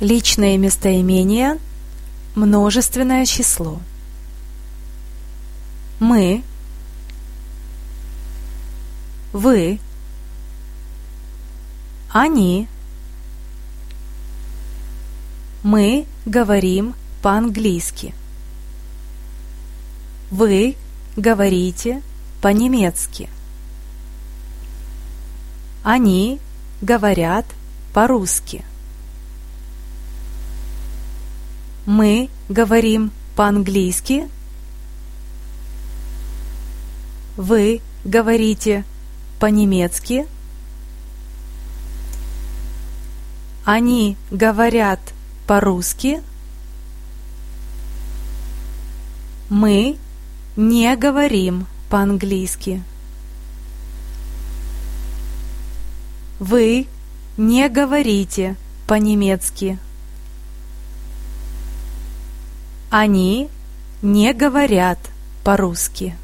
Личное местоимение – множественное число. Мы, вы, они. Мы говорим по-английски. Вы говорите по-немецки. Они говорят по-русски. Мы говорим по-английски. Вы говорите по-немецки. Они говорят по-русски. Мы не говорим по-английски. Вы не говорите по-немецки. Они не говорят по-русски.